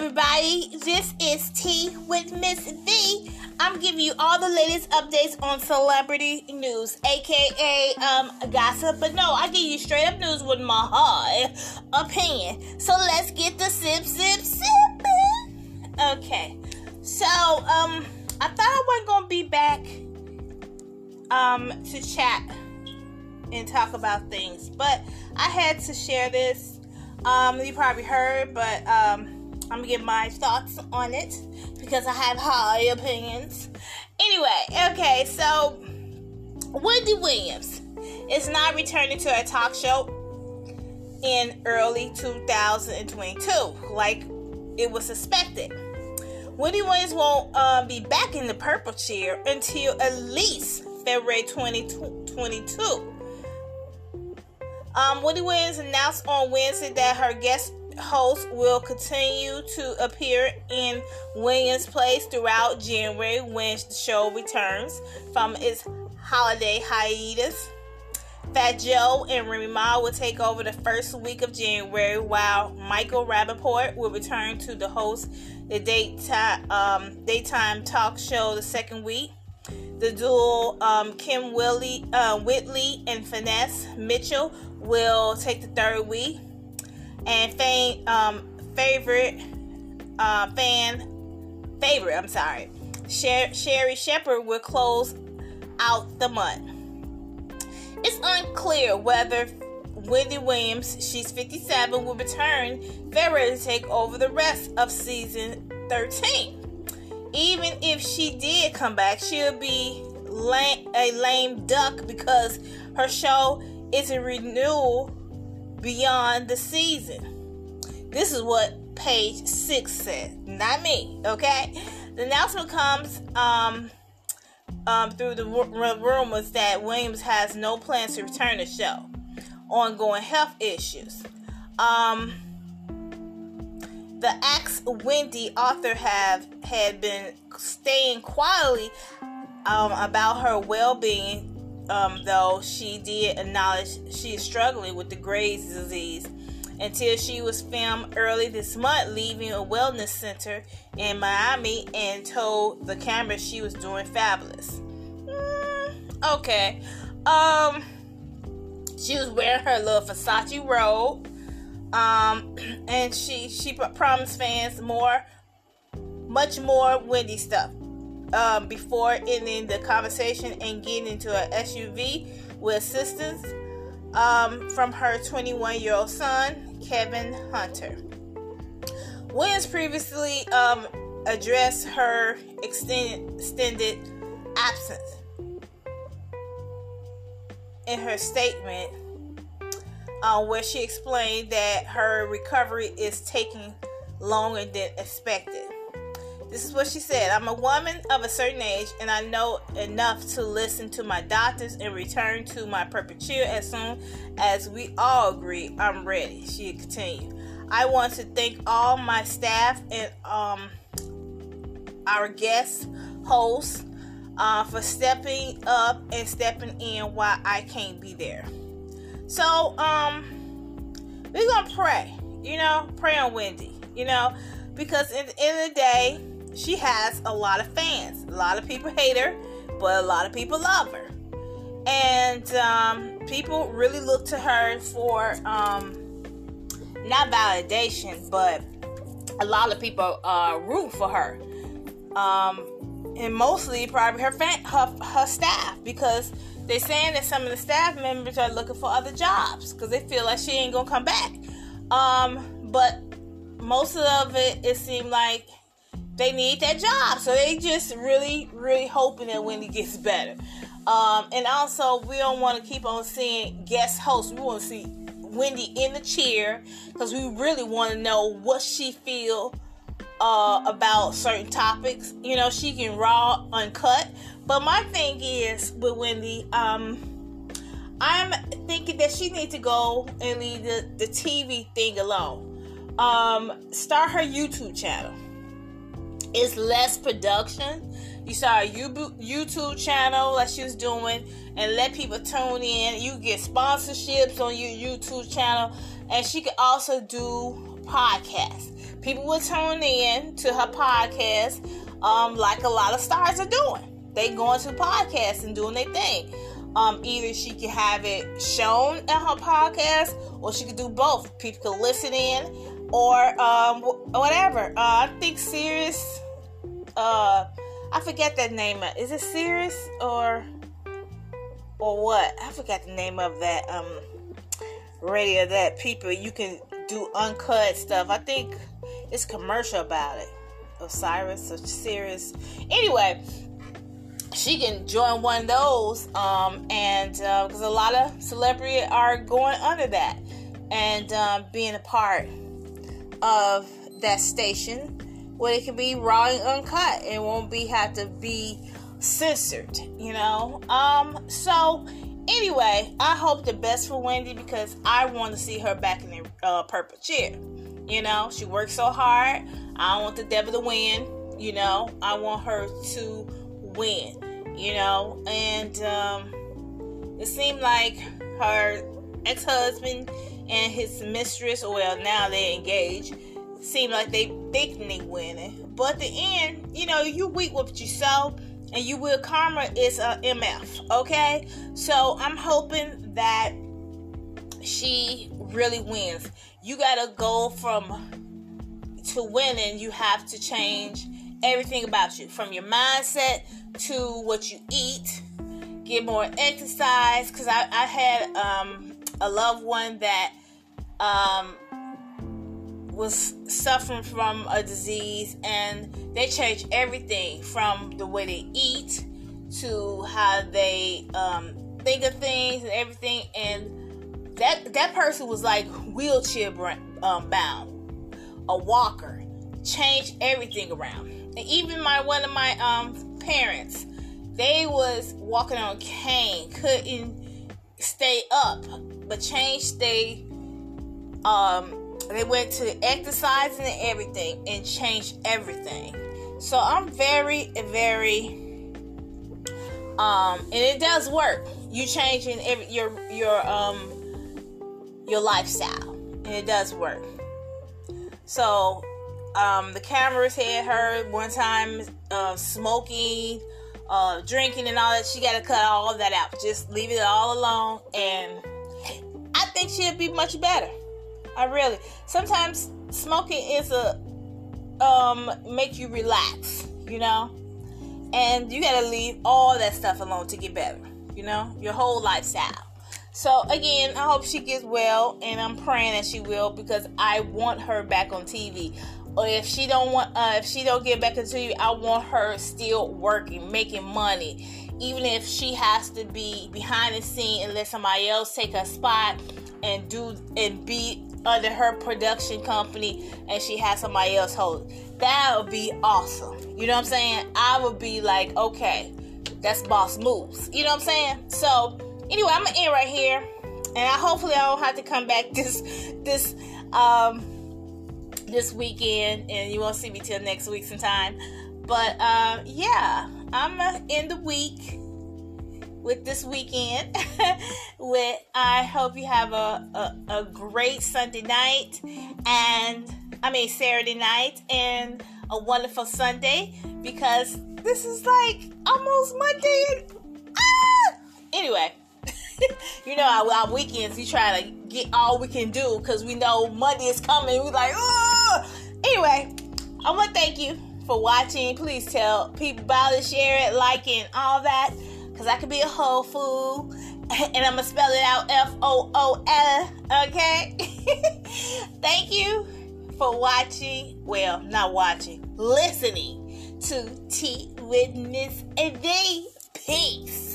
everybody. This is T with Miss V. I'm giving you all the latest updates on celebrity news, aka um, gossip. But no, I give you straight up news with my high opinion. So let's get the sip, sip, sipping. Okay. So um, I thought I wasn't gonna be back um to chat and talk about things, but I had to share this um, you probably heard, but um, I'm gonna give my thoughts on it because I have high opinions. Anyway, okay, so Wendy Williams is not returning to a talk show in early 2022, like it was suspected. Wendy Williams won't uh, be back in the purple chair until at least February 2022. Um, Wendy Williams announced on Wednesday that her guest host will continue to appear in Williams Place throughout January when the show returns from its holiday hiatus. Fat Joe and Remy Ma will take over the first week of January, while Michael Rapaport will return to the host the daytime um, daytime talk show the second week. The duo um, Kym Willie, uh, Whitley and Finesse Mitchell will take the third week. And fan, um, favorite uh, fan favorite, I'm sorry, Sher- Sherri Shepherd will close out the month. It's unclear whether Wendy Williams, she's 57, will return February to take over the rest of season 13. Even if she did come back, she'll be lame, a lame duck because her show is a renewal beyond the season. This is what page six said, not me. Okay, the announcement comes um, um, through the r- rumors that Williams has no plans to return the show, ongoing health issues. Um, the ex Wendy author have had been staying quietly um, about her well-being um, though she did acknowledge she is struggling with the Graves' disease until she was filmed early this month leaving a wellness center in Miami and told the camera she was doing fabulous. Mm, okay. Um she was wearing her little Versace robe. Um and she she promised fans more much more Wendy stuff um, before ending the conversation and getting into an SUV with assistance um, from her 21 year old son, Kevin Hunter. Williams previously um, addressed her extended, extended absence in her statement, uh, where she explained that her recovery is taking longer than expected. This is what she said I'm a woman of a certain age, and I know enough to listen to my doctors and return to my perpetuity as soon as we all agree I'm ready. She continued. I want to thank all my staff and um, our guest hosts uh, for stepping up and stepping in while I can't be there. So, um, we're gonna pray, you know, pray on Wendy, you know, because at the end of the day, she has a lot of fans. A lot of people hate her, but a lot of people love her. And um, people really look to her for um, not validation, but a lot of people uh, root for her. Um, and mostly probably her, fan, her her staff because they're saying that some of the staff members are looking for other jobs because they feel like she ain't gonna come back. Um, but most of it, it seemed like they need that job. So they just really, really hoping that Wendy gets better. Um, and also, we don't want to keep on seeing guest hosts. We want to see Wendy in the chair because we really want to know what she feel uh, about certain topics. You know, she can raw, uncut. But my thing is with Wendy, um, I'm thinking that she needs to go and leave the, the TV thing alone. Um, start her YouTube channel it's less production. You saw a YouTube channel that she was doing and let people tune in. You get sponsorships on your YouTube channel, and she could also do podcasts. people will tune in to her podcast, um, like a lot of stars are doing. They going to podcasts and doing their thing. Um, either she can have it shown at her podcast, or she could do both. People can listen in, or um, whatever. Uh, I think Sirius. Uh, I forget that name. Is it Sirius or or what? I forgot the name of that um radio that people you can do uncut stuff. I think it's commercial about it. Osiris or Sirius. Anyway, she can join one of those um, and because uh, a lot of celebrity are going under that and um, being a part of that station where it can be raw and uncut. It won't be have to be censored you know? Um so anyway i hope the best for wendy because i want to see her back in the uh, purple chair you know? She worked so hard. I want the devil to win you know? I want her to win, you know, and um, it seemed like her ex husband and his mistress, well, now they're engaged, seem like they think they winning. But the end, you know, you weep with yourself and you will karma is a MF, okay? So I'm hoping that she really wins. You gotta go from to winning, you have to change everything about you from your mindset to what you eat get more exercise because I, I had um, a loved one that um, was suffering from a disease and they changed everything from the way they eat to how they um, think of things and everything. And that that person was like wheelchair um, bound a walker changed everything around. And even my one of my um parents, they was walking on cane, couldn't stay up, but changed they um they went to exercising and everything and changed everything. So I'm very, very um and it does work. You changing every your your um your lifestyle. And it does work. So um, the cameras had her one time uh, smoking, uh, drinking, and all that. She got to cut all of that out. Just leave it all alone, and I think she'll be much better. I really. Sometimes smoking is a um make you relax, you know, and you got to leave all that stuff alone to get better. You know, your whole lifestyle. So again, I hope she gets well, and I'm praying that she will because I want her back on TV or if she don't want uh, if she don't get back into you i want her still working making money even if she has to be behind the scene and let somebody else take her spot and do and be under her production company and she has somebody else hold that would be awesome. You know what i'm saying? I would be like okay that's boss moves. You know what i'm saying? So anyway i'm gonna end right here. And i hopefully i don't have to come back this this um this weekend, and you won't see me till next week sometime. But um, yeah, I'm uh, in the week with this weekend. with I hope you have a, a, a great Sunday night, and I mean Saturday night, and a wonderful Sunday because this is like almost Monday. Ah! Anyway, you know, our, our, weekends, we try to get all we can do because we know Monday is coming. We're like, oh! Anyway, I want to thank you for watching. Please tell people about it, share it, like it, and all that. Because I could be a whole fool. And I'm to spell it out F O O L. Okay? thank you for watching. Well, not watching, listening to T Witness a Day. Peace.